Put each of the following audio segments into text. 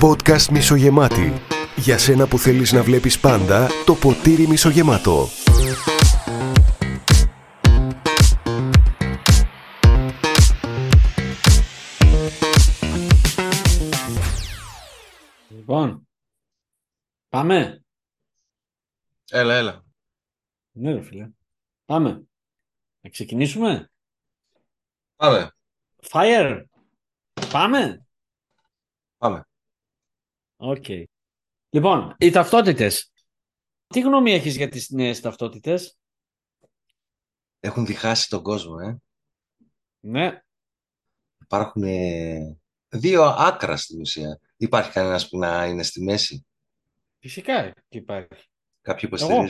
Podcast μισογεμάτη. Για σένα που θέλεις να βλέπεις πάντα το ποτήρι μισογεμάτο. Λοιπόν, πάμε. Έλα, έλα. Ναι, ρε φίλε. Πάμε. Να ξεκινήσουμε. Πάμε. Fire. Πάμε; Πάμε. Οκ. Λοιπόν, οι ταυτότητες. Τι γνώμη έχεις για τις νέες ταυτότητες; Έχουν διχάσει τον κόσμο, ε. Ναι. Υπάρχουν ε, δύο άκρα στην ουσία. Υπάρχει κανένας που να είναι στη μέση; Φυσικά και υπάρχει. Κάποιοι που Εγώ.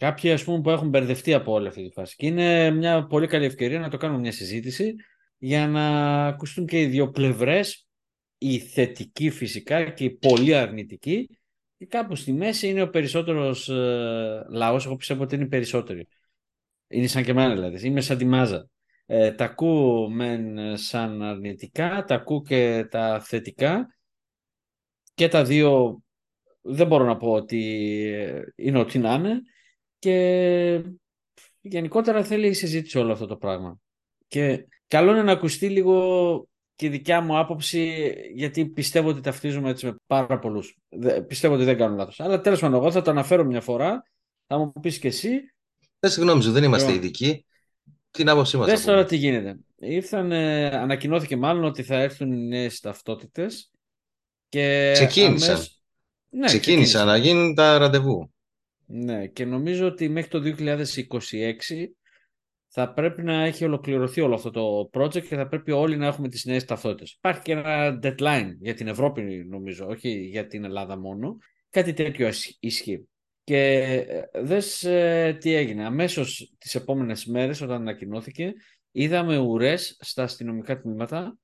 Στηρίζουν. ε, Κάποιοι ας πούμε που έχουν μπερδευτεί από όλη αυτή τη φάση. Και είναι μια πολύ καλή ευκαιρία να το κάνουμε μια συζήτηση για να ακουστούν και οι δύο πλευρές, η θετική φυσικά και η πολύ αρνητική και κάπου στη μέση είναι ο περισσότερος ε, λαός, εγώ πιστεύω ότι είναι οι περισσότεροι. Είναι σαν και εμένα δηλαδή, είμαι σαν τη μάζα. Ε, τα ακούω μεν σαν αρνητικά, τα ακούω και τα θετικά και τα δύο δεν μπορώ να πω ότι ε, είναι ό,τι να είναι και γενικότερα θέλει η συζήτηση όλο αυτό το πράγμα. Και καλό είναι να ακουστεί λίγο και η δικιά μου άποψη, γιατί πιστεύω ότι ταυτίζομαι έτσι με πάρα πολλούς. Πιστεύω ότι δεν κάνω λάθος. Αλλά τέλος πάντων, εγώ θα το αναφέρω μια φορά. Θα μου πεις και εσύ. Δεν συγγνώμη σου, δεν είμαστε Λοιπόν. ειδικοί. Την άποψή μας. Δες θα τώρα πούμε. τι γίνεται. Ήρθαν, ε, ανακοινώθηκε μάλλον ότι θα έρθουν οι νέες ταυτότητες. Και Ξεκίνησαν. αμέσως- Ναι, Ξεκίνησαν να γίνουν τα ραντεβού. Ναι, και νομίζω ότι μέχρι το 2026 θα πρέπει να έχει ολοκληρωθεί όλο αυτό το project και θα πρέπει όλοι να έχουμε τις νέες ταυτότητες. Υπάρχει και ένα deadline για την Ευρώπη νομίζω, όχι για την Ελλάδα μόνο. Κάτι τέτοιο ισ- ισχύει. Και ε, δες ε, τι έγινε. Αμέσως τις επόμενες μέρες όταν ανακοινώθηκε είδαμε ουρές στα αστυνομικά τμήματα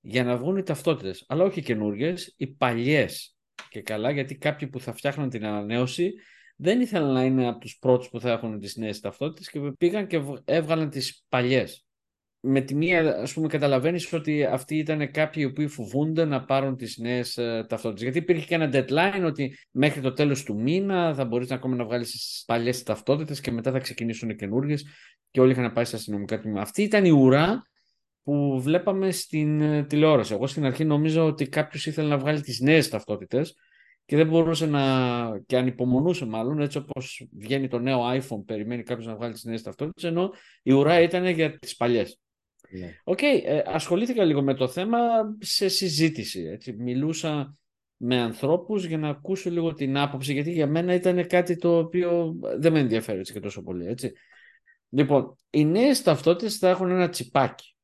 για να βγουν οι ταυτότητες. Αλλά όχι καινούριε, οι παλιές. Και καλά γιατί κάποιοι που θα φτιάχνουν την ανανέωση δεν ήθελαν να είναι από τους πρώτους που θα έχουν τις νέες ταυτότητες και πήγαν και βγ- έβγαλαν τις παλιές. Με τη μία, ας πούμε, καταλαβαίνεις ότι αυτοί ήταν κάποιοι οι οποίοι φοβούνται να πάρουν τις νέες ε, ταυτότητες. Γιατί υπήρχε και ένα deadline ότι μέχρι το τέλος του μήνα θα μπορείς να ακόμα να βγάλεις τις παλιές ταυτότητες και μετά θα ξεκινήσουν οι καινούργιες και όλοι είχαν πάει στα αστυνομικά τμήματα. Αυτή ήταν η ουρά που βλέπαμε στην ε, τηλεόραση. Εγώ στην αρχή νομίζω ότι κάποιος ήθελε να βγάλει τις νέες ταυτότητες και δεν μπορούσε να. και ανυπομονούσε μάλλον, έτσι όπως βγαίνει το νέο iPhone, περιμένει κάποιος να βγάλει τις νέες ταυτότητες, ενώ η ουρά ήταν για τις παλιές. Ναι. Οκ, ε, ασχολήθηκα λίγο με το θέμα σε συζήτηση. Έτσι. Μιλούσα με ανθρώπους για να ακούσω λίγο την άποψη, γιατί για μένα ήταν κάτι το οποίο δεν με ενδιαφέρει έτσι και τόσο πολύ. Έτσι. Λοιπόν, οι νέες ταυτότητες θα έχουν ένα τσιπάκι.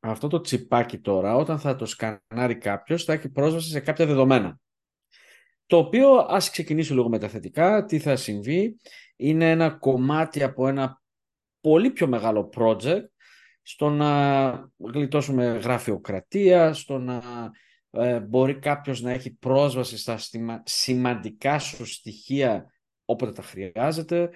Αυτό το τσιπάκι τώρα, όταν θα το σκανάρει κάποιος, θα έχει πρόσβαση σε κάποια δεδομένα. Το οποίο, ας ξεκινήσω λίγο με τα θετικά, τι θα συμβεί. Είναι ένα κομμάτι από ένα πολύ πιο μεγάλο project στο να γλιτώσουμε γραφειοκρατία, στο να ε, μπορεί κάποιος να έχει πρόσβαση στα στιμα- σημαντικά σου στοιχεία όποτε τα χρειάζεται.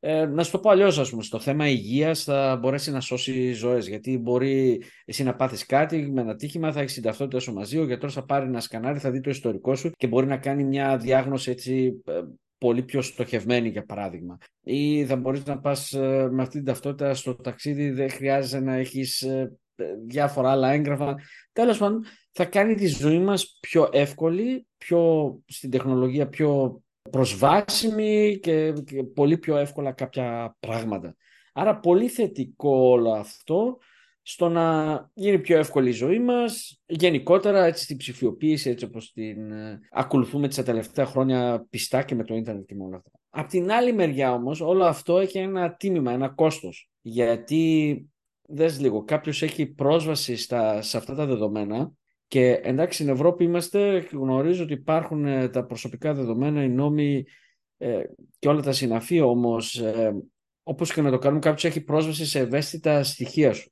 Ε, να σου το πω αλλιώς, ας πούμε, στο θέμα υγείας θα μπορέσει να σώσει ζωές. Γιατί μπορεί εσύ να πάθεις κάτι με ένα τύχημα, θα έχεις την ταυτότητα σου μαζί, ο γιατρός θα πάρει ένα σκανάρι, θα δει το ιστορικό σου και μπορεί να κάνει μια διάγνωση έτσι ε, πολύ πιο στοχευμένη, για παράδειγμα. Ή θα μπορείς να πας με αυτή την ταυτότητα στο ταξίδι, δεν χρειάζεται να έχεις διάφορα άλλα έγγραφα. Τέλος πάντων, θα κάνει τη ζωή μας πιο εύκολη, πιο στην τεχνολογία πιο προσβάσιμη και, και πολύ πιο εύκολα κάποια πράγματα. Άρα πολύ θετικό όλο αυτό στο να γίνει πιο εύκολη η ζωή μας, γενικότερα έτσι στην ψηφιοποίηση έτσι όπως την ε, ακολουθούμε τις τελευταία χρόνια πιστά και με το ίντερνετ και με όλα αυτά. Απ' την άλλη μεριά όμως όλο αυτό έχει ένα τίμημα, ένα κόστος, γιατί δες λίγο, κάποιος έχει πρόσβαση στα, σε αυτά τα δεδομένα και εντάξει, στην Ευρώπη είμαστε, γνωρίζω ότι υπάρχουν ε, τα προσωπικά δεδομένα, οι νόμοι ε, και όλα τα συναφή, όμως ε, όπως και να το κάνουμε, κάποιος έχει πρόσβαση σε ευαίσθητα στοιχεία σου.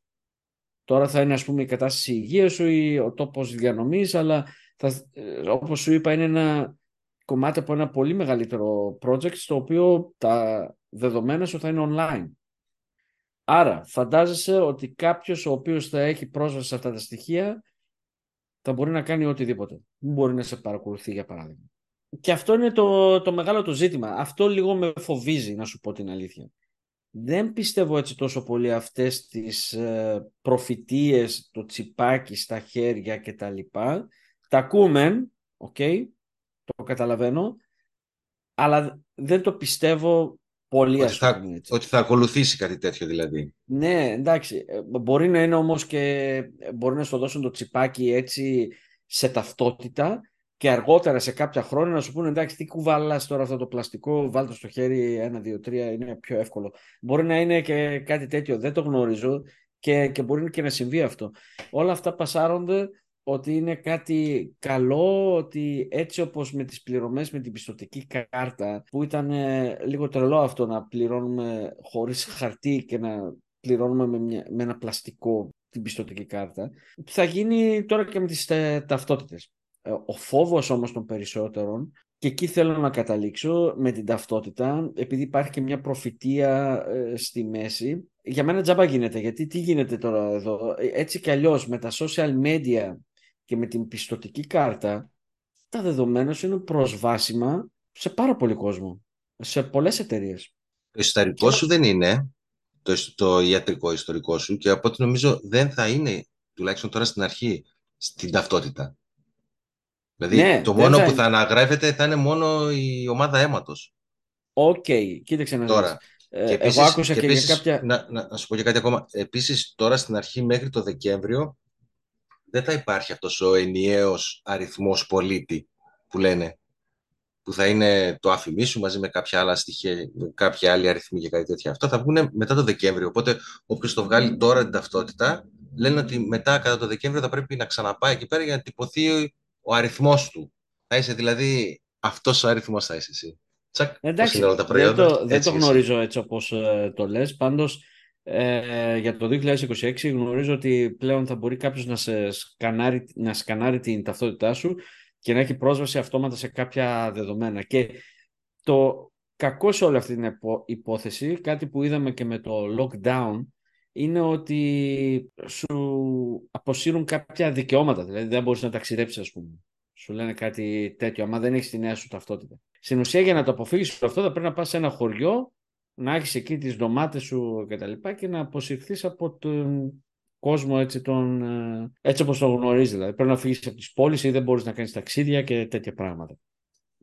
Τώρα θα είναι ας πούμε η κατάσταση υγείας σου ή ο τόπος διανομής, αλλά θα, ε, όπως σου είπα είναι ένα κομμάτι από ένα πολύ μεγαλύτερο project στο οποίο τα δεδομένα σου θα είναι online. Άρα, φαντάζεσαι ότι κάποιος ο οποίος θα έχει πρόσβαση σε αυτά τα στοιχεία θα μπορεί να κάνει οτιδήποτε. Μπορεί να σε παρακολουθεί, για παράδειγμα. Και αυτό είναι το, το μεγάλο το ζήτημα. Αυτό λίγο με φοβίζει, να σου πω την αλήθεια. Δεν πιστεύω έτσι τόσο πολύ αυτές τις ε, προφητείες, το τσιπάκι στα χέρια και τα λοιπά. Τα ακούμε, οκ, το καταλαβαίνω, αλλά δεν το πιστεύω πολύ ότι, θα, ότι θα ακολουθήσει κάτι τέτοιο δηλαδή. Ναι, εντάξει. Ε, μπορεί να είναι όμως και ε, μπορεί να σου δώσουν το τσιπάκι έτσι σε ταυτότητα και αργότερα σε κάποια χρόνια να σου πούνε εντάξει τι κουβαλάς τώρα αυτό το πλαστικό, βάλτε στο χέρι ένα, δύο, τρία, είναι πιο εύκολο. Μπορεί να είναι και κάτι τέτοιο, δεν το γνωρίζω και, και μπορεί και να συμβεί αυτό. Όλα αυτά πασάρονται ότι είναι κάτι καλό, ότι έτσι όπως με τις πληρωμές με την πιστοτική κάρτα, που ήταν ε, λίγο τρελό αυτό να πληρώνουμε χωρίς χαρτί και να πληρώνουμε με, μια, με ένα πλαστικό την πιστοτική κάρτα, θα γίνει τώρα και με τις ε, ταυτότητες. Ε, ο φόβος όμως των περισσότερων και εκεί θέλω να καταλήξω με την ταυτότητα, επειδή υπάρχει και μια προφητεία στη μέση. Για μένα τζάμπα γίνεται, γιατί τι γίνεται τώρα εδώ; Έτσι κι αλλιώς με τα social media και με την πιστοτική κάρτα τα δεδομένα σου είναι προσβάσιμα σε πάρα πολύ κόσμο, σε πολλές εταιρείες. Το ιστορικό σου δεν είναι το, το ιατρικό ιστορικό σου και από ό,τι νομίζω δεν θα είναι, τουλάχιστον τώρα στην αρχή, στην ταυτότητα. Δηλαδή ναι, το μόνο που θα αναγράφεται θα είναι μόνο η ομάδα αίματος. OK, okay. κοίταξε να τώρα. Ε, επίσης, εγώ άκουσα και, επίσης, για κάποια... Να, να, να, σου πω και κάτι ακόμα. Επίσης τώρα στην αρχή μέχρι το Δεκέμβριο δεν θα υπάρχει αυτός ο ενιαίος αριθμός πολίτη που λένε που θα είναι το άφημί σου μαζί με κάποια άλλα στοιχεία, κάποια άλλη αριθμή και κάτι τέτοια. Αυτό θα βγουν μετά το Δεκέμβριο. Οπότε, όποιος το βγάλει τώρα την ταυτότητα, λένε ότι μετά κατά το Δεκέμβριο θα πρέπει να ξαναπάει εκεί πέρα για να τυπωθεί ο αριθμός του. Θα είσαι δηλαδή αυτός ο αριθμός θα είσαι εσύ. Τσακ, Εντάξει, είναι όλα τα προϊόντα. Δεν το, δεν το γνωρίζω έτσι όπως ε, το λες. Πάντως, ε, για το 2026 γνωρίζω ότι πλέον θα μπορεί κάποιος να, σε σκανάρει, να σκανάρει την ταυτότητά σου και να έχει πρόσβαση αυτόματα σε κάποια δεδομένα. Και το κακό σε όλη αυτή την υπόθεση, κάτι που είδαμε και με το lockdown, είναι ότι σου αποσύρουν κάποια δικαιώματα. Δηλαδή δεν μπορείς να ταξιδέψεις, ας πούμε. Σου λένε κάτι τέτοιο, άμα δεν έχεις τη νέα σου ταυτότητα. Στην ουσία, για να το αποφύγεις αυτό, θα πρέπει να πας σε ένα χωριό να έχεις εκεί τις ντομάτες σου και τα λοιπά και να αποσυρθείς από τον κόσμο έτσι, τον, ε, έτσι όπως το γνωρίζεις. Δηλαδή. Πρέπει να φύγεις από τις πόλεις ή δεν μπορείς να κάνεις ταξίδια και τέτοια πράγματα.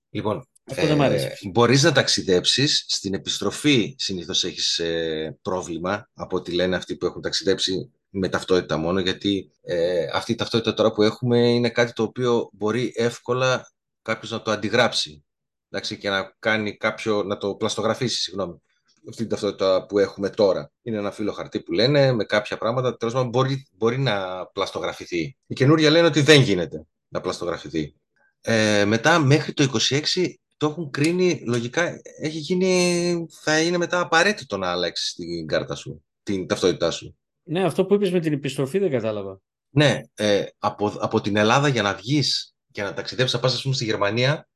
Λοιπόν, ε, μπορείς να ταξιδέψεις, στην επιστροφή συνήθως έχεις ε, πρόβλημα από ό,τι λένε αυτοί που έχουν ταξιδέψει με ταυτότητα μόνο, γιατί ε, αυτή η ταυτότητα τώρα που έχουμε είναι κάτι το οποίο μπορεί εύκολα κάποιος να το αντιγράψει εντάξει, και να κάνει κάποιο, να το πλαστογραφήσει, συγγνώμη αυτή την ταυτότητα που έχουμε τώρα. Είναι ένα φύλλο χαρτί που λένε με κάποια πράγματα. Τέλος πάντων, μπορεί, μπορεί να πλαστογραφηθεί. Η καινούρια λένε ότι δεν γίνεται να πλαστογραφηθεί. Ε, μετά, μέχρι το 26 το έχουν κρίνει, λογικά έχει γίνει, θα είναι μετά απαραίτητο να αλλάξει την κάρτα σου, την ταυτότητά σου. Ναι, αυτό που είπες με την επιστροφή δεν κατάλαβα. Ναι, ε, από, από την Ελλάδα για να βγεις και να ταξιδέψεις, να πας ας πούμε στη Γερμανία,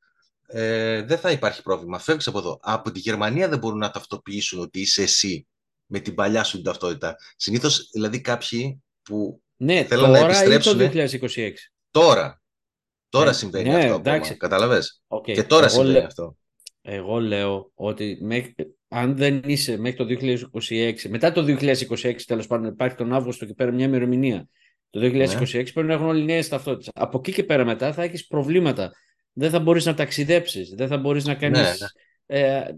ε, δεν θα υπάρχει πρόβλημα. Φεύγεις από εδώ. Από τη Γερμανία δεν μπορούν να ταυτοποιήσουν ότι είσαι εσύ με την παλιά σου την ταυτότητα. Συνήθως, δηλαδή, κάποιοι που ναι, θέλουν να επιστρέψουν. Ή το 2026. Τώρα. Τώρα ναι, συμβαίνει ναι, αυτό. Καταλαβες; Okay. Και τώρα Εγώ συμβαίνει λέ... αυτό. Εγώ λέω ότι αν δεν είσαι μέχρι το 2026, μετά το 2026 τέλος πάντων υπάρχει τον Αύγουστο και πέρα μια ημερομηνία. Το 2026 ναι. πρέπει να έχουν όλοι νέες ταυτότητες. Από εκεί και πέρα μετά θα έχεις προβλήματα δεν θα μπορείς να ταξιδέψεις, δεν θα μπορείς να κάνεις... Ναι, ναι. Ε,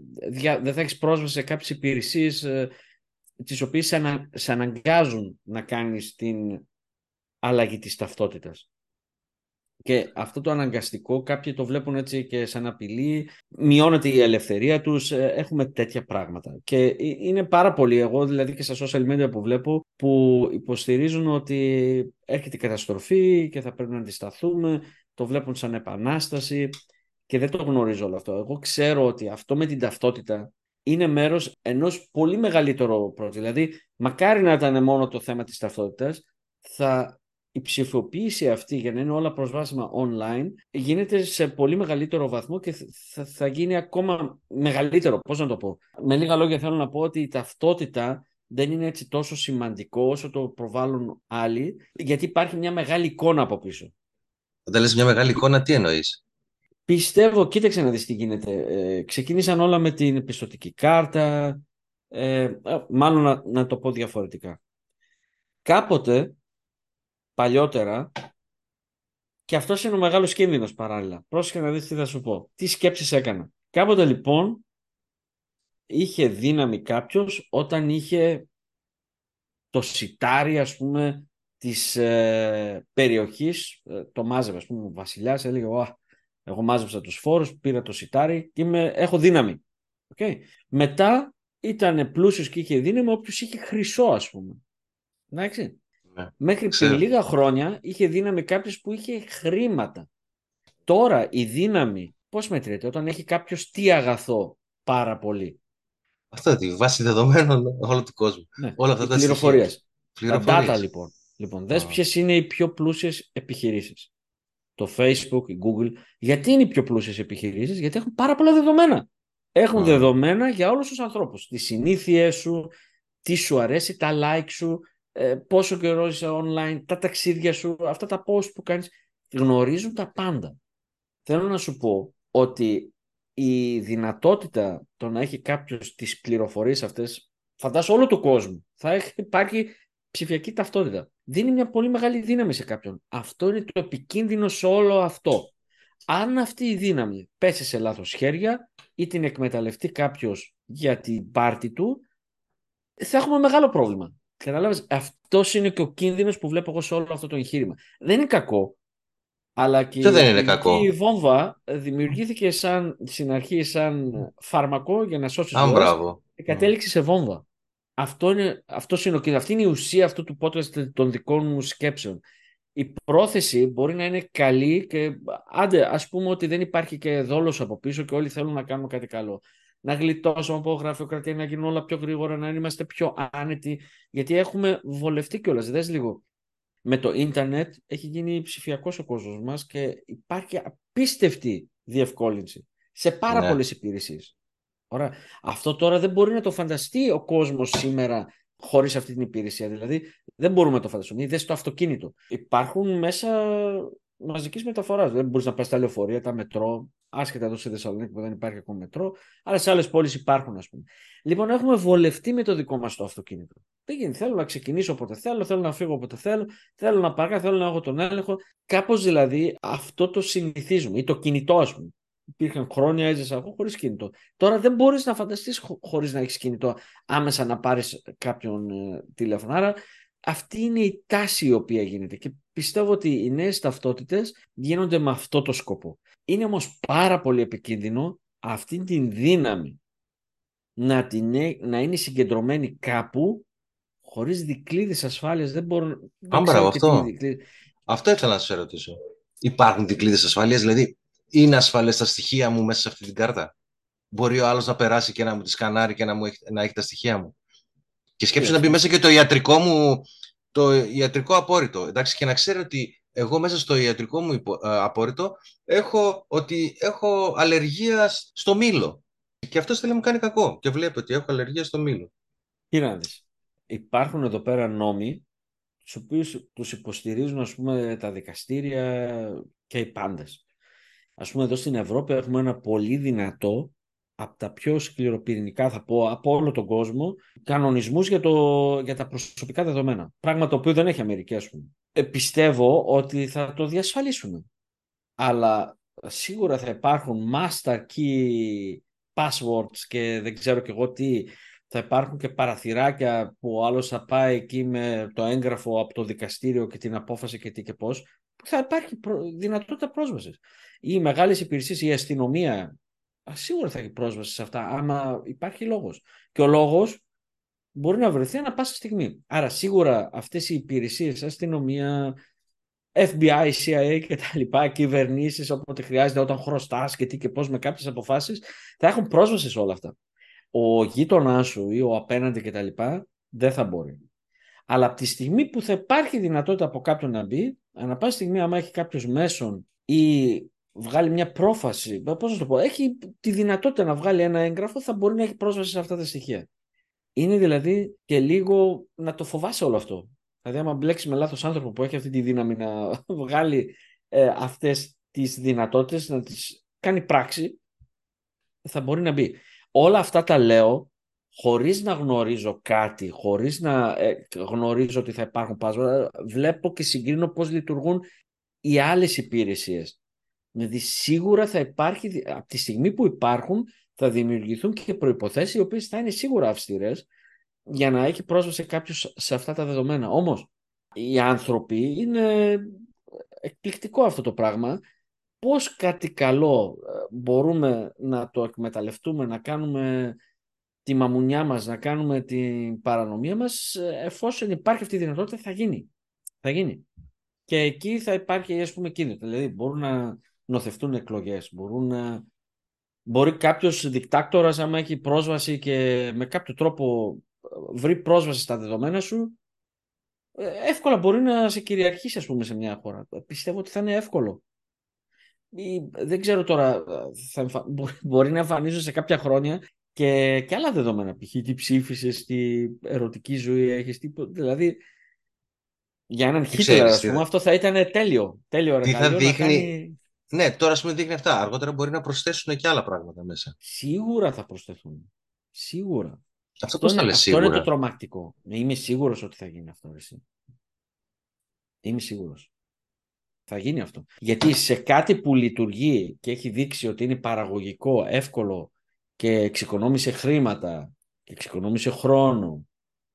δεν θα έχεις πρόσβαση σε κάποιες υπηρεσίες ε, τις οποίες σε, ανα, σε αναγκάζουν να κάνεις την αλλαγή της ταυτότητας. Και αυτό το αναγκαστικό κάποιοι το βλέπουν έτσι και σαν απειλή, μειώνεται η ελευθερία τους, ε, έχουμε τέτοια πράγματα. Και ε, είναι πάρα πολλοί, εγώ δηλαδή και στα social media που βλέπω, που υποστηρίζουν ότι έρχεται η καταστροφή και θα πρέπει να αντισταθούμε το βλέπουν σαν επανάσταση και δεν το γνωρίζω όλο αυτό. Εγώ ξέρω ότι αυτό με την ταυτότητα είναι μέρος ενός πολύ μεγαλύτερου project. Δηλαδή, μακάρι να ήταν μόνο το θέμα της ταυτότητας, θα η ψηφιοποίηση αυτή για να είναι όλα προσβάσιμα online γίνεται σε πολύ μεγαλύτερο βαθμό και θα, θα γίνει ακόμα μεγαλύτερο. Πώς να το πω; Με λίγα λόγια θέλω να πω ότι η ταυτότητα δεν είναι έτσι τόσο σημαντικό όσο το προβάλλουν άλλοι, γιατί υπάρχει μια μεγάλη εικόνα από πίσω. Όταν λες μια μεγάλη εικόνα, τι εννοείς; Πιστεύω, κοίταξε να δεις τι γίνεται. Ε, ξεκίνησαν όλα με την πιστοτική κάρτα, ε, ε, μάλλον να, να το πω διαφορετικά. Κάποτε, παλιότερα, και αυτός είναι ο μεγάλος κίνδυνος παράλληλα. Πρόσεχε να δεις τι θα σου πω. Τι σκέψεις έκανα. Κάποτε λοιπόν είχε δύναμη κάποιος όταν είχε το σιτάρι, ας πούμε, της ε, περιοχής, ε, το μάζευε, ας πούμε, ο βασιλιάς έλεγε, εγώ μάζεψα τους φόρους, πήρα το σιτάρι και είμαι, έχω δύναμη. Okay. Μετά ήταν πλούσιος και είχε δύναμη όποιος είχε χρυσό, ας πούμε. Εντάξει. Ναι. Μέχρι πριν λίγα χρόνια είχε δύναμη κάποιος που είχε χρήματα. Τώρα η δύναμη πώς μετριέται όταν έχει κάποιος τι αγαθό πάρα πολύ; Αυτό τη βάση δεδομένων όλου του κόσμου. Ναι. Όλα αυτά τα πληροφορίες. Τα data λοιπόν. Λοιπόν, δες ποιες είναι οι πιο πλούσιες επιχειρήσεις. Το Facebook, η Google. Γιατί είναι οι πιο πλούσιες επιχειρήσεις, γιατί έχουν πάρα πολλά δεδομένα. Έχουν δεδομένα για όλους τους ανθρώπους. Τις συνήθειές σου, τι σου αρέσει, τα like σου, ε, πόσο καιρό είσαι online, τα ταξίδια σου, αυτά τα post που κάνεις, γνωρίζουν τα πάντα. Θέλω να σου πω ότι η δυνατότητα το να έχει κάποιος τις πληροφορίες αυτές, φαντάσου όλο το κόσμο, θα έχει, υπάρχει ψηφιακή ταυτότητα. Δίνει μια πολύ μεγάλη δύναμη σε κάποιον. Αυτό είναι το επικίνδυνο σε όλο αυτό. Αν αυτή η δύναμη πέσει σε λάθος χέρια ή την εκμεταλλευτεί κάποιος για την πάρτη του, θα έχουμε μεγάλο πρόβλημα. Κατάλαβε, αυτός είναι και ο κίνδυνος που βλέπω εγώ σε όλο αυτό το εγχείρημα. Δεν είναι κακό. Αλλά και δεν είναι κακό. η βόμβα δημιουργήθηκε σαν, στην αρχή σαν φάρμακο για να σώσει Αν μπράβο. και κατέληξε σε βόμβα. Αυτό είναι, αυτός είναι ο, αυτή είναι η ουσία αυτού του podcast των δικών μου σκέψεων. Η πρόθεση μπορεί να είναι καλή και άντε ας πούμε ότι δεν υπάρχει και δόλος από πίσω και όλοι θέλουν να κάνουν κάτι καλό να γλιτώσουμε από γραφειοκρατία, να γίνουν όλα πιο γρήγορα, να είμαστε πιο άνετοι. Γιατί έχουμε βολευτεί κιόλας. Δες λίγο. Με το ίντερνετ έχει γίνει ψηφιακός ο κόσμος μας και υπάρχει απίστευτη διευκόλυνση σε πάρα ναι. πολλές υπηρεσίε. Αυτό τώρα δεν μπορεί να το φανταστεί ο κόσμος σήμερα χωρίς αυτή την υπηρεσία. Δηλαδή δεν μπορούμε να το φανταστούμε. Είδες το αυτοκίνητο. Υπάρχουν μέσα μαζικής μεταφοράς. Δεν μπορείς να πας στα λεωφορεία, τα μετρό, άσχετα εδώ στη Θεσσαλονίκη που δεν υπάρχει ακόμα μετρό, αλλά σε άλλες πόλεις υπάρχουν, ας πούμε. Λοιπόν, έχουμε βολευτεί με το δικό μας το αυτοκίνητο. Δεν γίνεται. Θέλω να ξεκινήσω όποτε θέλω, θέλω να φύγω όποτε θέλω, θέλω να παρκά, θέλω να έχω τον έλεγχο. Κάπως δηλαδή αυτό το συνηθίζουμε. Ή το κινητό, ας πούμε. Υπήρχαν χρόνια, έζησα εγώ χωρίς κινητό. Τώρα δεν μπορείς να φανταστείς χωρίς να έχεις κινητό άμεσα να πάρεις κάποιον ε, τηλέφωνο. Άρα αυτή είναι η τάση η οποία γίνεται και πιστεύω ότι οι νέες ταυτότητες γίνονται με αυτό το σκοπό. Είναι όμως πάρα πολύ επικίνδυνο αυτή την δύναμη να, την, να είναι συγκεντρωμένη κάπου χωρίς δικλείδες ασφάλειας. Δεν μπορούν... Άμπρα, αυτό. Αυτό ήθελα να σε ρωτήσω. Υπάρχουν δικλείδες ασφάλειας, δηλαδή είναι ασφαλές τα στοιχεία μου μέσα σε αυτή την κάρτα; Μπορεί ο άλλος να περάσει και να μου τη σκανάρει και να, μου έχει, να έχει τα στοιχεία μου; Και σκέψτε να μπει μέσα και το ιατρικό μου, το ιατρικό απόρριτο. Εντάξει, και να ξέρει ότι εγώ μέσα στο ιατρικό μου απόρριτο έχω ότι έχω αλλεργία στο μήλο. Και αυτός θέλει να μου κάνει κακό. Και βλέπει ότι έχω αλλεργία στο μήλο. Κοίτα Υπάρχουν εδώ πέρα νόμοι τους οποίους τους υποστηρίζουν ας πούμε, τα δικαστήρια και οι πάντες. Ας πούμε εδώ στην Ευρώπη έχουμε ένα πολύ δυνατό από τα πιο σκληροπυρηνικά, θα πω, από όλο τον κόσμο, κανονισμούς για, το, για τα προσωπικά δεδομένα. Πράγμα το οποίο δεν έχει Αμερική, ας πούμε. Ε, πιστεύω ότι θα το διασφαλίσουν. Αλλά σίγουρα θα υπάρχουν master key passwords και δεν ξέρω και εγώ τι. Θα υπάρχουν και παραθυράκια που ο άλλος θα πάει εκεί με το έγγραφο από το δικαστήριο και την απόφαση και τι και πώς. Θα υπάρχει δυνατότητα πρόσβασης. Οι μεγάλες υπηρεσίες, η αστυνομία σίγουρα θα έχει πρόσβαση σε αυτά, άμα υπάρχει λόγος. Και ο λόγος μπορεί να βρεθεί ανα πάσα στιγμή. Άρα σίγουρα αυτές οι υπηρεσίες, αστυνομία, FBI, CIA και τα λοιπά, κυβερνήσεις όποτε χρειάζεται, όταν χρωστάς και τι και πώς με κάποιες αποφάσεις, θα έχουν πρόσβαση σε όλα αυτά. Ο γείτονάς σου ή ο απέναντι και τα λοιπά δεν θα μπορεί. Αλλά από τη στιγμή που θα υπάρχει δυνατότητα από κάποιον να μπει, ανά πάση στιγμή άμα έχει κάποιος μέσον ή βγάλει μια πρόφαση, πώς να το πω, έχει τη δυνατότητα να βγάλει ένα έγγραφο, θα μπορεί να έχει πρόσβαση σε αυτά τα στοιχεία. Είναι δηλαδή και λίγο να το φοβάσαι όλο αυτό. Δηλαδή, άμα μπλέξει με λάθος άνθρωπο που έχει αυτή τη δύναμη να βγάλει ε, αυτές τις δυνατότητες, να τις κάνει πράξη, θα μπορεί να μπει. Όλα αυτά τα λέω χωρίς να γνωρίζω κάτι, χωρίς να ε, γνωρίζω ότι θα υπάρχουν πάσματα, βλέπω και συγκρίνω πώς λειτουργούν οι άλλες υπηρεσίες. Δηλαδή σίγουρα θα υπάρχει, από τη στιγμή που υπάρχουν, θα δημιουργηθούν και προϋποθέσεις οι οποίες θα είναι σίγουρα αυστηρές για να έχει πρόσβαση κάποιος σε αυτά τα δεδομένα. Όμως, οι άνθρωποι είναι εκπληκτικό αυτό το πράγμα. Πώς κάτι καλό ε, μπορούμε να το εκμεταλλευτούμε, να κάνουμε τη μαμουνιά μας, να κάνουμε την παρανομία μας, ε, εφόσον υπάρχει αυτή η δυνατότητα θα γίνει. Θα γίνει. Και εκεί θα υπάρχει ας πούμε κίνδυνο. Δηλαδή μπορούν να νοθευτούν εκλογές, μπορούν να... Μπορεί κάποιος δικτάκτορας άμα έχει πρόσβαση και με κάποιο τρόπο βρει πρόσβαση στα δεδομένα σου, ε, εύκολα μπορεί να σε κυριαρχήσει ας πούμε σε μια χώρα. Πιστεύω ότι θα είναι εύκολο. Ή, δεν ξέρω τώρα, θα μπορεί να εμφανίζονται σε κάποια χρόνια και, και άλλα δεδομένα. Π.χ. τι ψήφισες, τι ερωτική ζωή έχεις, τι, δηλαδή για έναν Χίτλερ, ας πούμε, αυτό θα ήταν τέλειο. τέλειο τι θα δείχνει. Κάνει... Ναι, τώρα ας πούμε δείχνει αυτά. Αργότερα μπορεί να προσθέσουν και άλλα πράγματα μέσα. Σίγουρα θα προσθεθούν. Σίγουρα. Αυτό, αυτό, είναι, αυτό είναι το τρομακτικό. Είμαι σίγουρος ότι θα γίνει αυτό. Εσύ. Είμαι σίγουρος. Θα γίνει αυτό. Γιατί σε κάτι που λειτουργεί και έχει δείξει ότι είναι παραγωγικό, εύκολο και εξοικονόμησε χρήματα και εξοικονόμησε χρόνο,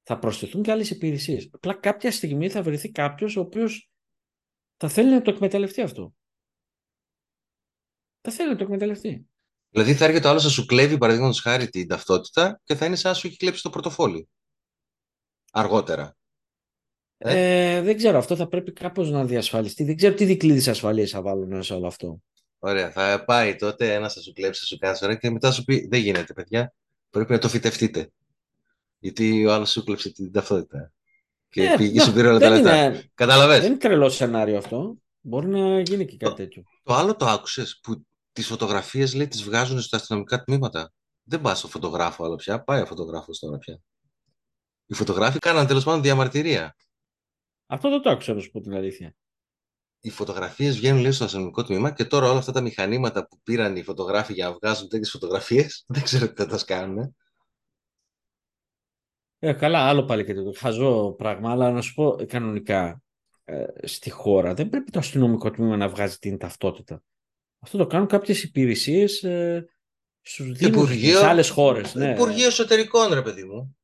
θα προσθεθούν και άλλες υπηρεσίες. Απλά κάποια στιγμή θα βρεθεί κάποιος ο οποίος θα θέλει να το εκμεταλλευτεί αυτό. Θα θέλει να το εκμεταλλευτεί. Δηλαδή θα έρχεται ο άλλος να σου κλέβει παραδείγματος χάρη την ταυτότητα και θα είναι σαν να σου έχει κλέψει το πορτοφόλι. Αργότερα. Ε; Ε, δεν ξέρω, αυτό θα πρέπει κάπως να διασφαλιστεί. Δεν ξέρω τι δικλείδες ασφαλείας θα βάλουν σε όλο αυτό. Ωραία, θα πάει τότε ένας θα σου κλέψει, θα σου κάνει ωραία και μετά σου πει: Δεν γίνεται, παιδιά. Πρέπει να το φυτευτείτε. Γιατί ο άλλος σου κλέψε την ταυτότητα. Και ε, πήγε σου πήρε όλα τα λεφτά. Κατάλαβε. Δεν είναι τρελό σενάριο αυτό. Μπορεί να γίνει και κάτι τέτοιο. Το άλλο το άκουσες που τις φωτογραφίες λέει τις βγάζουν στα αστυνομικά τμήματα. Δεν πας στο φωτογράφο άλλο πια. Πάει ο φωτογράφος τώρα πια. Οι φωτογράφοι κάναν τέλος πάντων διαμαρτυρία. Αυτό δεν το άκουσα να σου πω την αλήθεια οι φωτογραφίες βγαίνουν λίγο στο αστυνομικό τμήμα και τώρα όλα αυτά τα μηχανήματα που πήραν οι φωτογράφοι για να βγάζουν τέτοιες φωτογραφίες δεν ξέρω τι θα τα κάνουν. Ε, καλά, άλλο πάλι και το χαζό πράγμα, αλλά να σου πω κανονικά ε, στη χώρα δεν πρέπει το αστυνομικό τμήμα να βγάζει την ταυτότητα. Αυτό το κάνουν κάποιες υπηρεσίες ε, στους δήμους, στις άλλες χώρες. Ναι. Υπουργείο Εσωτερικών, ρε παιδί μου.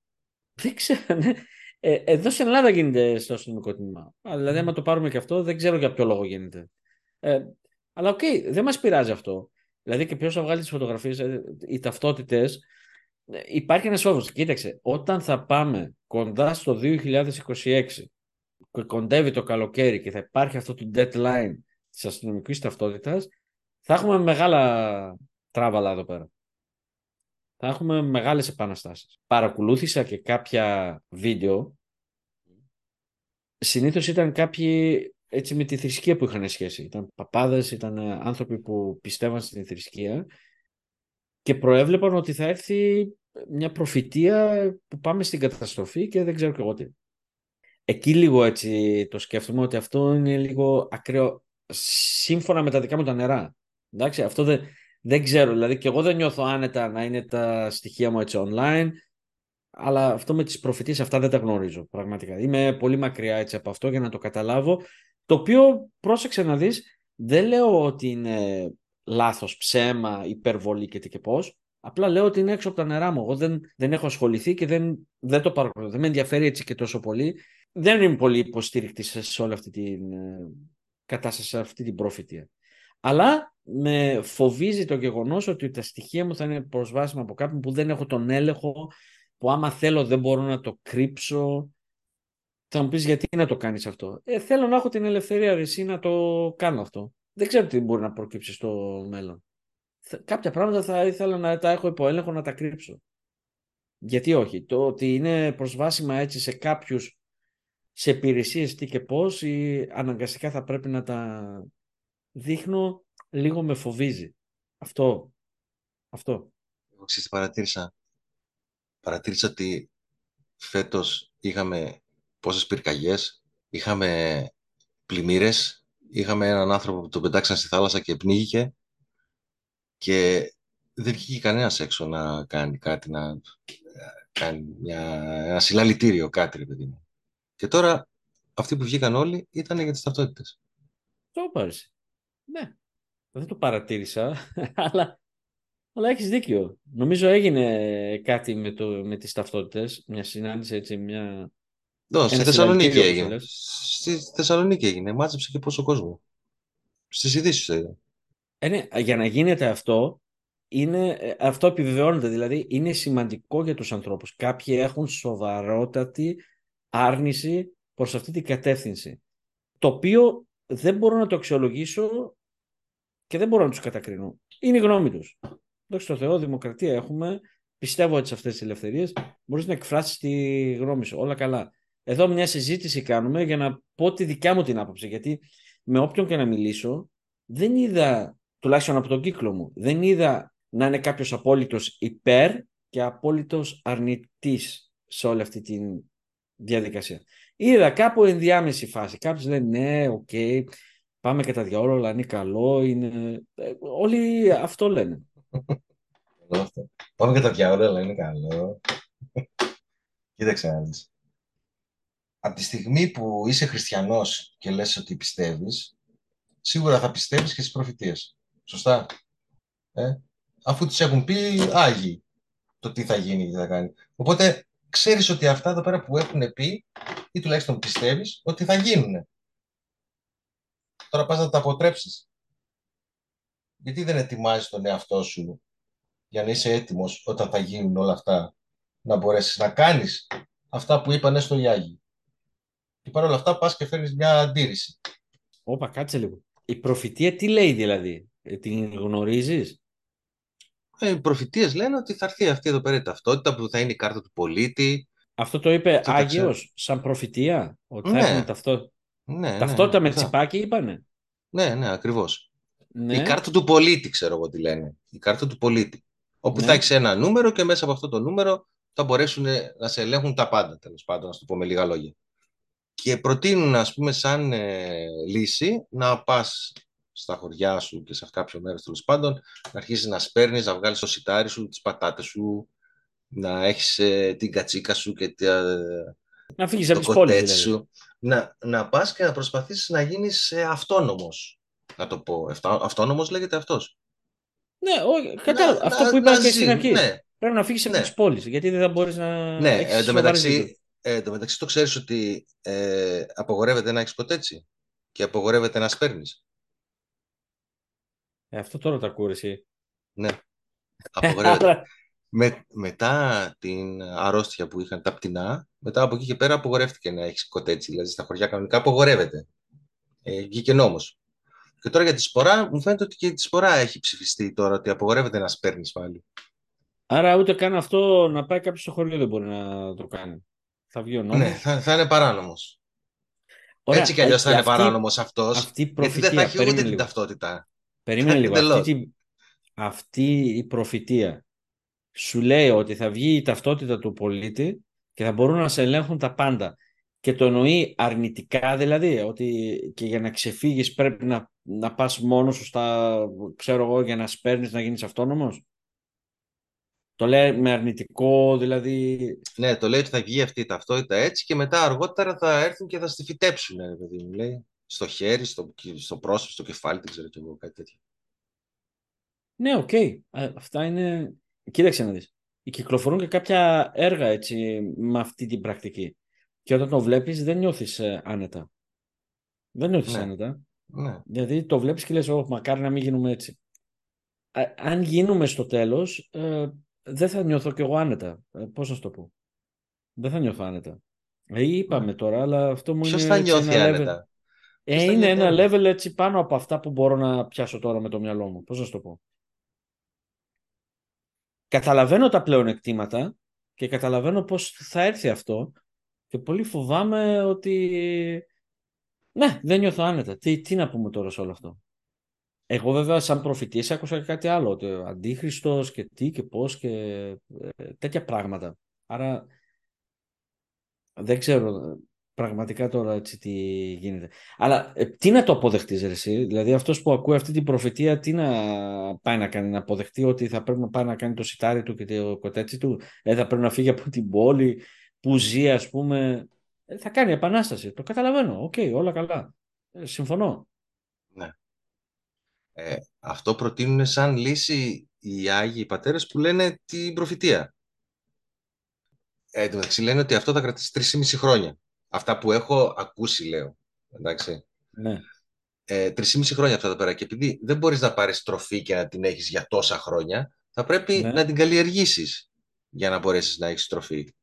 Δεν ξέρω, ναι. Ε, εδώ στην Ελλάδα γίνεται στο αστυνομικό τμήμα. Δηλαδή, άμα το πάρουμε και αυτό, δεν ξέρω για ποιο λόγο γίνεται. Ε, αλλά OK, okay, δεν μας πειράζει αυτό. Δηλαδή, και ποιος θα βγάλει τις φωτογραφίες, ε, οι ταυτότητες. Ε, υπάρχει ένας φόβος. Κοίταξε, όταν θα πάμε κοντά στο 2026 και κοντεύει το καλοκαίρι και θα υπάρχει αυτό το deadline της αστυνομικής ταυτότητας, θα έχουμε μεγάλα τράβαλα εδώ πέρα θα έχουμε μεγάλες επαναστάσεις. Παρακολούθησα και κάποια βίντεο. Συνήθως ήταν κάποιοι έτσι με τη θρησκεία που είχαν σχέση. Ήταν παπάδες, ήταν άνθρωποι που πιστεύαν στην θρησκεία και προέβλεπαν ότι θα έρθει μια προφητεία που πάμε στην καταστροφή και δεν ξέρω και εγώ τι. Εκεί λίγο έτσι το σκέφτομαι ότι αυτό είναι λίγο ακραίο σύμφωνα με τα δικά μου τα νερά. Εντάξει, αυτό δεν, δεν ξέρω, δηλαδή και εγώ δεν νιώθω άνετα να είναι τα στοιχεία μου έτσι online, αλλά αυτό με τις προφητείες αυτά δεν τα γνωρίζω πραγματικά. Είμαι πολύ μακριά έτσι από αυτό για να το καταλάβω, το οποίο πρόσεξε να δεις, δεν λέω ότι είναι λάθος, ψέμα, υπερβολή και τι και πώς, απλά λέω ότι είναι έξω από τα νερά μου. Εγώ δεν, δεν έχω ασχοληθεί και δεν, δεν το παρακολουθώ. Δεν με ενδιαφέρει έτσι και τόσο πολύ. Δεν είμαι πολύ υποστήρικτη σε όλη αυτή την ε, κατάσταση, σε αυτή την προφητεία. Αλλά με φοβίζει το γεγονός ότι τα στοιχεία μου θα είναι προσβάσιμα από κάποιον που δεν έχω τον έλεγχο, που άμα θέλω δεν μπορώ να το κρύψω. Θα μου πεις γιατί να το κάνεις αυτό; Ε, θέλω να έχω την ελευθερία εσύ να το κάνω αυτό. Δεν ξέρω τι μπορεί να προκύψει στο μέλλον. Κάποια πράγματα θα ήθελα να τα έχω υπό έλεγχο να τα κρύψω. Γιατί όχι; Το ότι είναι προσβάσιμα έτσι σε κάποιους σε υπηρεσίες τι και πώς ή αναγκαστικά θα πρέπει να τα δείχνω λίγο με φοβίζει. Αυτό. Αυτό. Εγώ ξέρεις παρατήρησα. Παρατήρησα ότι φέτος είχαμε πόσες πυρκαγιές, είχαμε πλημμύρες, είχαμε έναν άνθρωπο που τον πετάξαν στη θάλασσα και πνίγηκε και δεν βγήκε κανένας έξω να κάνει κάτι, να κάνει μια, ένα συλλαλητήριο, κάτι ρε παιδί μου. Και τώρα αυτοί που βγήκαν όλοι ήταν για τις ταυτότητες. Το πάρεις. Ναι. Δεν το παρατήρησα, αλλά, αλλά έχεις δίκιο. Νομίζω έγινε κάτι με, το, με τις ταυτότητες, μια συνάντηση έτσι, μια... No, στη Θεσσαλονίκη έγινε. Στη Θεσσαλονίκη έγινε. Μάζεψε και πόσο κόσμο. Στις ειδήσεις το είδα. Ε, ναι, για να γίνεται αυτό, είναι, ε, αυτό επιβεβαιώνεται. Δηλαδή, είναι σημαντικό για τους ανθρώπους. Κάποιοι έχουν σοβαρότατη άρνηση προς αυτή την κατεύθυνση. Το οποίο δεν μπορώ να το αξιολογήσω και δεν μπορώ να τους κατακρίνω. Είναι η γνώμη τους. Δόξα τω Θεώ, δημοκρατία έχουμε. Πιστεύω ότι σε αυτές τις ελευθερίες μπορείς να εκφράσεις τη γνώμη σου. Όλα καλά. Εδώ μια συζήτηση κάνουμε για να πω τη δικιά μου την άποψη. Γιατί με όποιον και να μιλήσω, δεν είδα, τουλάχιστον από τον κύκλο μου, δεν είδα να είναι κάποιος απόλυτος υπέρ και απόλυτος αρνητής σε όλη αυτή τη διαδικασία. Είδα κάπου ενδιάμεση φάση. Κάποιος λέει ναι, OK, okay, πάμε κατά διαόλου, είναι καλό. Είναι... Ε, όλοι αυτό λένε. πάμε κατά διαόλου, αλλά είναι καλό. Κοίταξε να δεις. Από τη στιγμή που είσαι χριστιανός και λες ότι πιστεύεις, σίγουρα θα πιστεύεις και στις προφητείες. Σωστά; Ε; Αφού τις έχουν πει Άγιοι το τι θα γίνει και τι θα κάνει. Οπότε ξέρεις ότι αυτά εδώ πέρα που έχουν πει ή τουλάχιστον πιστεύεις ότι θα γίνουν. Τώρα πας να τα αποτρέψεις. Γιατί δεν ετοιμάζεις τον εαυτό σου για να είσαι έτοιμος όταν θα γίνουν όλα αυτά να μπορέσεις να κάνεις αυτά που είπανε στο Ιάγι. Και παρόλα αυτά πας και φέρνεις μια αντίρρηση. Όπα, κάτσε λίγο. Η προφητεία τι λέει δηλαδή, ε, την γνωρίζεις; Ε, οι προφητείες λένε ότι θα έρθει αυτή εδώ πέρα η ταυτότητα που θα είναι η κάρτα του πολίτη. Αυτό το είπε Άγιος σαν προφητεία, ότι ναι. θα έχουν ταυτότητα. Ναι, ταυτότητα ναι, με τσιπάκι είπανε. Ναι, ναι, ακριβώς. Ναι. Η κάρτα του πολίτη, ξέρω εγώ τι λένε. Η κάρτα του πολίτη. Όπου ναι. θα έχει ένα νούμερο και μέσα από αυτό το νούμερο θα μπορέσουν να σε ελέγχουν τα πάντα, τέλος πάντων, να το πω με λίγα λόγια και προτείνουν, ας πούμε, σαν ε, λύση να πας στα χωριά σου και σε κάποιο μέρος τέλος πάντων, να αρχίσεις να σπέρνεις, να βγάλεις το σιτάρι σου, τις πατάτες σου, να έχεις ε, την κατσίκα σου και τα, να φύγεις από τις πόλεις, δηλαδή. σου. Να, να πας και να προσπαθήσεις να γίνεις ε, αυτόνομος, να το πω. Αυτόνομος λέγεται αυτός. Ναι, κατάλαβα. Αυτό που είπα και στην αρχή. Ναι. Πρέπει να φύγεις από ναι. τις πόλεις, γιατί δεν θα μπορείς να Ναι, εντωμεταξύ, ε, το μεταξύ το ξέρεις ότι ε, απογορεύεται να έχεις κοτέτσι και απογορεύεται να σπέρνεις. Ε, αυτό τώρα το ακούω Ναι, απογορεύεται. Με, μετά την αρρώστια που είχαν τα πτηνά, μετά από εκεί και πέρα απογορεύτηκε να έχεις κοτέτσι, δηλαδή στα χωριά κανονικά απογορεύεται. Ε, βγήκε νόμος. Και τώρα για τη σπορά, μου φαίνεται ότι και τη σπορά έχει ψηφιστεί τώρα, ότι απογορεύεται να σπέρνεις πάλι. Άρα ούτε καν αυτό να πάει κάποιος στο χωριό δεν μπορεί να το κάνει. Θα βγει ο νόμος. Ναι, θα, θα είναι παράνομος. Ωραία, Έτσι κι αλλιώς θα είναι παράνομος αυτός. Αυτή γιατί δεν θα έχει ούτε την ταυτότητα. Περίμενε λίγο. Αυτή, αυτή η προφητεία σου λέει ότι θα βγει η ταυτότητα του πολίτη και θα μπορούν να σε ελέγχουν τα πάντα. Και το εννοεί αρνητικά δηλαδή, ότι και για να ξεφύγεις πρέπει να, να πας μόνος σου στα, ξέρω εγώ, για να σπέρνεις να γίνεις αυτόνομος. Το λέει με αρνητικό, δηλαδή. Ναι, το λέει ότι θα βγει αυτή η ταυτότητα έτσι και μετά αργότερα θα έρθουν και θα στη φυτέψουν, ναι, παιδί μου. Λέει. Στο χέρι, στο, στο πρόσωπο, στο κεφάλι, δεν ξέρω κι εγώ, κάτι τέτοιο. Ναι, OK. Okay. Αυτά είναι. Κοίταξε να δεις. Κυκλοφορούν και κάποια έργα έτσι με αυτή την πρακτική. Και όταν το βλέπεις δεν νιώθεις ε, άνετα. Δεν νιώθεις ναι. άνετα. Ναι. Δηλαδή το βλέπεις και λες, oh, μακάρι να μην γίνουμε έτσι. αν γίνουμε στο τέλος, ε, δεν θα νιώθω κι εγώ άνετα. Ε, πώς να σου το πω; Δεν θα νιώθω άνετα. Ε, είπαμε ναι. τώρα, αλλά αυτό μου Ποιος είναι... Ποιος θα νιώθει άνετα; Ε, είναι ένα level έτσι πάνω από αυτά που μπορώ να πιάσω τώρα με το μυαλό μου. Πώς να σου το πω; Καταλαβαίνω τα πλεονεκτήματα και καταλαβαίνω πώς θα έρθει αυτό και πολύ φοβάμαι ότι ναι, δεν νιώθω άνετα. Τι, τι να πούμε τώρα σε όλο αυτό; Εγώ βέβαια σαν προφητής άκουσα και κάτι άλλο, ότι ο αντίχριστος και τι και πώς και ε, τέτοια πράγματα. Άρα δεν ξέρω πραγματικά τώρα έτσι τι γίνεται. Αλλά ε, τι να το αποδεχτείς ρε εσύ, δηλαδή αυτός που ακούει αυτή την προφητεία τι να πάει να κάνει, να αποδεχτεί ότι θα πρέπει να πάει να κάνει το σιτάρι του και το κοτέτσι του, ε, θα πρέπει να φύγει από την πόλη που ζει ας πούμε, ε, θα κάνει επανάσταση, το καταλαβαίνω, οκ, όλα καλά, ε, συμφωνώ. Ναι. Ε, αυτό προτείνουν σαν λύση οι Άγιοι Πατέρες που λένε την προφητεία. Ε, λένε ότι αυτό θα κρατήσει 3,5 χρόνια. Αυτά που έχω ακούσει, λέω. Εντάξει. Ναι. Ε, 3,5 χρόνια αυτά τα πέρα. Και επειδή δεν μπορείς να πάρεις τροφή και να την έχεις για τόσα χρόνια, θα πρέπει ναι. να την καλλιεργήσεις για να μπορέσεις να έχεις τροφή.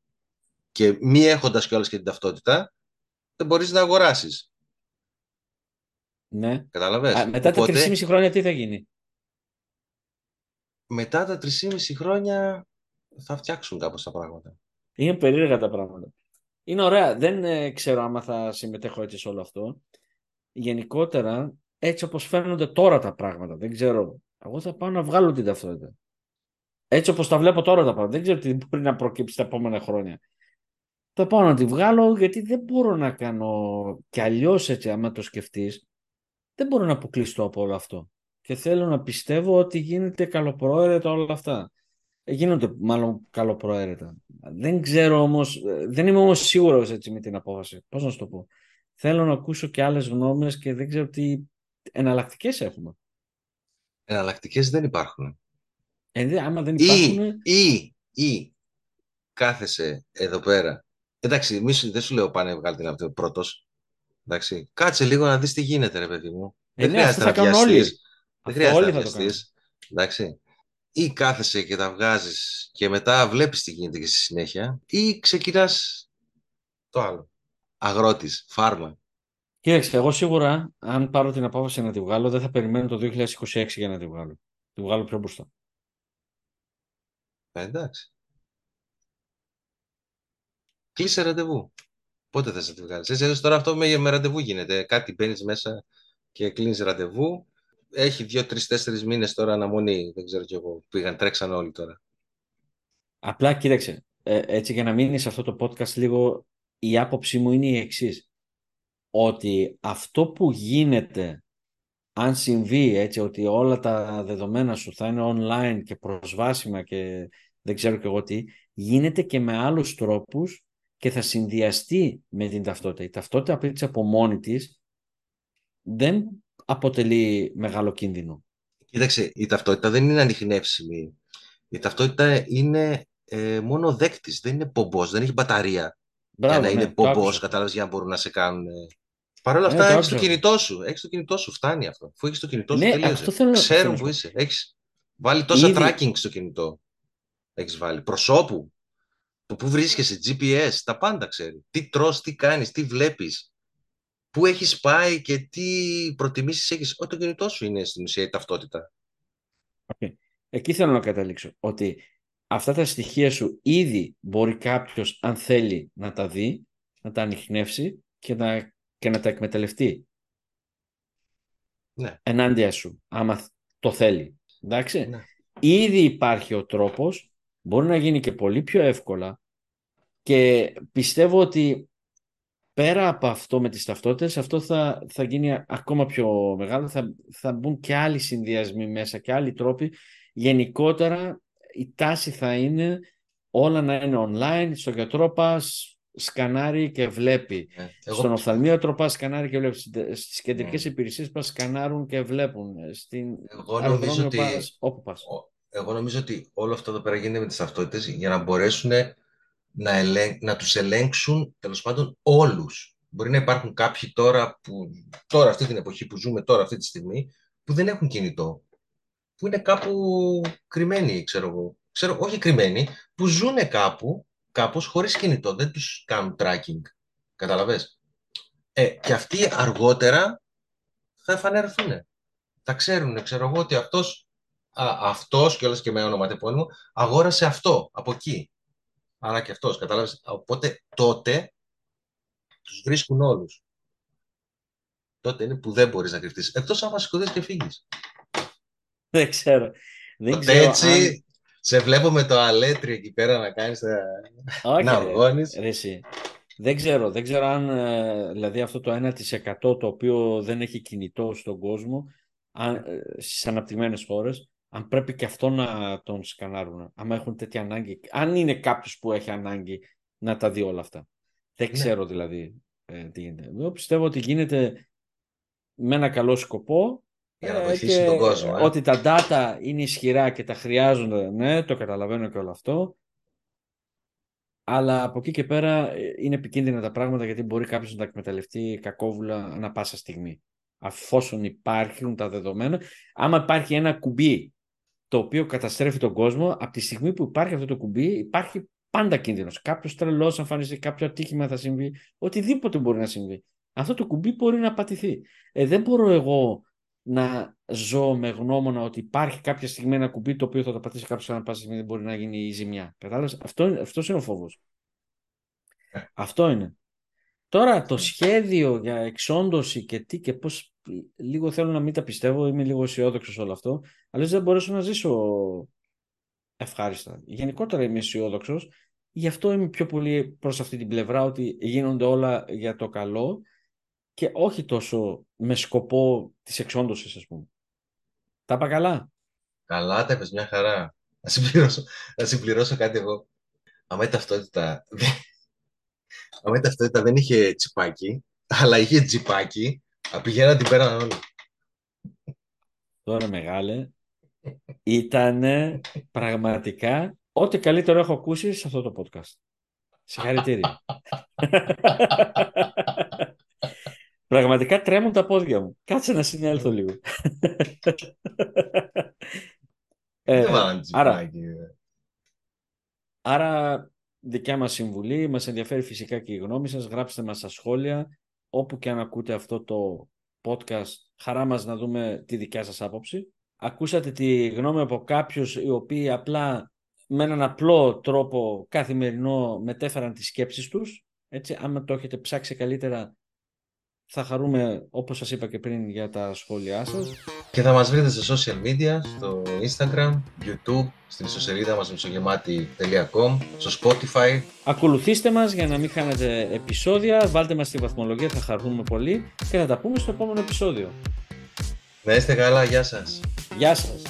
Και μη έχοντας κιόλας και την ταυτότητα, δεν μπορείς να αγοράσεις. Ναι. Κατάλαβε. Μετά Οπότε, τα 3,5 χρόνια τι θα γίνει; Μετά τα 3,5 χρόνια θα φτιάξουν κάπως τα πράγματα. Είναι περίεργα τα πράγματα. Είναι ωραία. Δεν ε, ξέρω άμα θα συμμετέχω έτσι σε όλο αυτό. Γενικότερα, έτσι όπως φαίνονται τώρα τα πράγματα, δεν ξέρω. Εγώ θα πάω να βγάλω την ταυτότητα. Έτσι όπως τα βλέπω τώρα τα πράγματα. Δεν ξέρω τι μπορεί να προκύψει τα επόμενα χρόνια. Θα πάω να τη βγάλω γιατί δεν μπορώ να κάνω κι αλλιώς έτσι άμα το σκεφτείς. Δεν μπορώ να αποκλειστώ από όλο αυτό. Και θέλω να πιστεύω ότι γίνεται καλοπροαίρετα όλα αυτά γίνονται μάλλον καλοπροαίρετα. Δεν ξέρω όμως, δεν είμαι όμως σίγουρος έτσι με την απόφαση. Πώς να σου το πω. Θέλω να ακούσω και άλλες γνώμες και δεν ξέρω τι εναλλακτικές έχουμε. Εναλλακτικές δεν υπάρχουν. Ε, άμα δεν υπάρχουν... Ή, ή, ή κάθεσαι εδώ πέρα. Εντάξει, εμείς δεν σου λέω πάνε βγάλει την αυτό πρώτος. Εντάξει, κάτσε λίγο να δεις τι γίνεται ρε παιδί μου. Ε, δεν ναι, χρειάζεται να βιαστείς. Δεν χρειάζεται να βιαστείς. Εντάξει ή κάθεσαι και τα βγάζεις και μετά βλέπεις τι γίνεται και στη συνέχεια ή ξεκινάς το άλλο. Αγρότης, φάρμα. Κοίταξε, εγώ σίγουρα αν πάρω την απόφαση να τη βγάλω δεν θα περιμένω το 2026 για να τη βγάλω. Τη βγάλω πιο μπροστά. Ε, εντάξει. Κλείσε ραντεβού. Πότε θες να τη βγάλεις. Έτσι, τώρα αυτό με, με ραντεβού γίνεται. Κάτι μπαίνεις μέσα και κλείνεις ραντεβού έχει δύο, τρεις, τέσσερις μήνες τώρα αναμονή. Δεν ξέρω κι εγώ. Πήγαν, τρέξαν όλοι τώρα. Απλά κοίταξε. Ε, έτσι για να μείνει σε αυτό το podcast λίγο, η άποψή μου είναι η εξής. Ότι αυτό που γίνεται, αν συμβεί έτσι, ότι όλα τα δεδομένα σου θα είναι online και προσβάσιμα και δεν ξέρω κι εγώ τι, γίνεται και με άλλους τρόπους και θα συνδυαστεί με την ταυτότητα. Η ταυτότητα απ' από μόνη της δεν αποτελεί μεγάλο κίνδυνο. Κοίταξε, η ταυτότητα δεν είναι ανιχνεύσιμη. Η ταυτότητα είναι ε, μόνο δέκτης, δεν είναι πομπός, δεν έχει μπαταρία. Μπράβο, για να ναι, είναι πομπός, κατάλαβες για να μπορούν να σε κάνουν. Παρ' όλα ναι, αυτά, έχεις το κινητό σου. Έχεις το κινητό σου, φτάνει αυτό. Αφού έχεις το κινητό σου, ναι, τελείωσε. Θέλω... Ξέρουν που είσαι. Έχεις βάλει τόσα Ήδη... tracking στο κινητό. Έχεις βάλει. Προσώπου. Το πού βρίσκεσαι, GPS, τα πάντα ξέρει. Τι τρως, τι κάνεις, τι βλέπεις πού έχεις πάει και τι προτιμήσεις έχεις. Ό, το κινητό σου είναι στην ουσία η ταυτότητα. Okay. Εκεί θέλω να καταλήξω. Ότι αυτά τα στοιχεία σου ήδη μπορεί κάποιος, αν θέλει, να τα δει, να τα ανοιχνεύσει και να, και να τα εκμεταλλευτεί. Ναι. Ενάντια σου, άμα το θέλει. Εντάξει. Ναι. Ήδη υπάρχει ο τρόπος, μπορεί να γίνει και πολύ πιο εύκολα και πιστεύω ότι πέρα από αυτό με τις ταυτότητες, αυτό θα, θα γίνει ακόμα πιο μεγάλο, θα, θα μπουν και άλλοι συνδυασμοί μέσα και άλλοι τρόποι. Γενικότερα η τάση θα είναι όλα να είναι online, στο γιατρό πας, σκανάρει και βλέπει. Ε, εγώ... Στον οφθαλμίατρο πας σκανάρει και βλέπει. Στις κεντρικές ε. υπηρεσίες πας σκανάρουν και βλέπουν. Στην εγώ νομίζω ότι... πας, όπου πας. Εγώ νομίζω ότι όλο αυτό εδώ πέρα γίνεται με τις ταυτότητες για να μπορέσουν να, ελέγ, να τους ελέγξουν τέλος πάντων όλους. Μπορεί να υπάρχουν κάποιοι τώρα, που, τώρα αυτή την εποχή που ζούμε τώρα αυτή τη στιγμή που δεν έχουν κινητό. Που είναι κάπου κρυμμένοι, ξέρω εγώ. Ξέρω, όχι κρυμμένοι, που ζουν κάπου, κάπως χωρίς κινητό. Δεν τους κάνουν tracking. Καταλαβες; Ε, και αυτοί αργότερα θα εφανερωθούν. Θα ξέρουν, ξέρω εγώ, ότι αυτός, α, αυτός και όλες και με ονοματεπώνυμο αγόρασε αυτό από εκεί άρα και αυτός, κατάλαβες. Οπότε τότε τους βρίσκουν όλους. Τότε είναι που δεν μπορείς να κρυφτείς. Εκτός αν βασικοδείς και φύγεις. Δεν ξέρω. Δεν τότε ξέρω έτσι, αν... σε βλέπω με το αλέτρι εκεί πέρα να κάνεις τα... Όχι, να αγώνεις. Ρε, εσύ. Δεν ξέρω, δεν ξέρω αν ε, δηλαδή αυτό το 1% το οποίο δεν έχει κινητό στον κόσμο αν, ε, στις αναπτυγμένες χώρες αν πρέπει και αυτό να τον σκανάρουν, αν έχουν τέτοια ανάγκη, αν είναι κάποιος που έχει ανάγκη να τα δει όλα αυτά. Δεν ναι. ξέρω δηλαδή ε, τι γίνεται. Εγώ πιστεύω ότι γίνεται με ένα καλό σκοπό για να βοηθήσει τον κόσμο. Ότι τα data είναι ισχυρά και τα χρειάζονται, ναι, το καταλαβαίνω και όλο αυτό. Αλλά από εκεί και πέρα ε, είναι επικίνδυνα τα πράγματα γιατί μπορεί κάποιος να τα εκμεταλλευτεί κακόβουλα ανά πάσα στιγμή. Αφόσον υπάρχουν τα δεδομένα, άμα υπάρχει ένα κουμπί το οποίο καταστρέφει τον κόσμο, από τη στιγμή που υπάρχει αυτό το κουμπί, υπάρχει πάντα κίνδυνος. Κάποιος τρελός εμφανιστεί, κάποιο ατύχημα θα συμβεί, οτιδήποτε μπορεί να συμβεί. Αυτό το κουμπί μπορεί να πατηθεί. Ε, δεν μπορώ εγώ να ζω με γνώμονα ότι υπάρχει κάποια στιγμή ένα κουμπί το οποίο θα το πατήσει κάποιος να πάσα στιγμή δεν μπορεί να γίνει η ζημιά. Κατάλαβες; Αυτό, αυτός είναι ο φόβος. Ε. Αυτό είναι. Τώρα το σχέδιο για εξόντωση και τι και πώς λίγο θέλω να μην τα πιστεύω, είμαι λίγο αισιόδοξος όλο αυτό, αλλά δεν μπορέσω να ζήσω ευχάριστα. Γενικότερα είμαι αισιόδοξος, γι' αυτό είμαι πιο πολύ προς αυτή την πλευρά ότι γίνονται όλα για το καλό και όχι τόσο με σκοπό της εξόντωσης, ας πούμε. Τα είπα καλά; Καλά, τα είπες μια χαρά. Να συμπληρώσω, να συμπληρώσω κάτι εγώ. Άμα η ταυτότητα, άμα η ταυτότητα δεν είχε τσιπάκι, αλλά είχε τσιπάκι, πηγαίναν την πέραν όλοι. Τώρα μεγάλε, ήταν πραγματικά ό,τι καλύτερο έχω ακούσει σε αυτό το podcast. Συγχαρητήρια. Πραγματικά τρέμουν τα πόδια μου. Κάτσε να συνέλθω λίγο. ε, άρα, άρα, δικιά μας συμβουλή, μας ενδιαφέρει φυσικά και η γνώμη σας. Γράψτε μας στα σχόλια, όπου και αν ακούτε αυτό το podcast, χαρά μας να δούμε τη δικιά σας άποψη. Ακούσατε τη γνώμη από κάποιους οι οποίοι απλά με έναν απλό τρόπο καθημερινό μετέφεραν τις σκέψεις τους. Έτσι, άμα το έχετε ψάξει καλύτερα θα χαρούμε, όπως σας είπα και πριν, για τα σχόλιά σας. Και θα μας βρείτε σε social media, στο Instagram, YouTube, στην ιστοσελίδα μας μισογεμάτη.com, στο Spotify. Ακολουθήστε μας για να μην χάνετε επεισόδια, βάλτε μας στη βαθμολογία, θα χαρούμε πολύ και θα τα πούμε στο επόμενο επεισόδιο. Να είστε καλά, γεια σας. Γεια σας.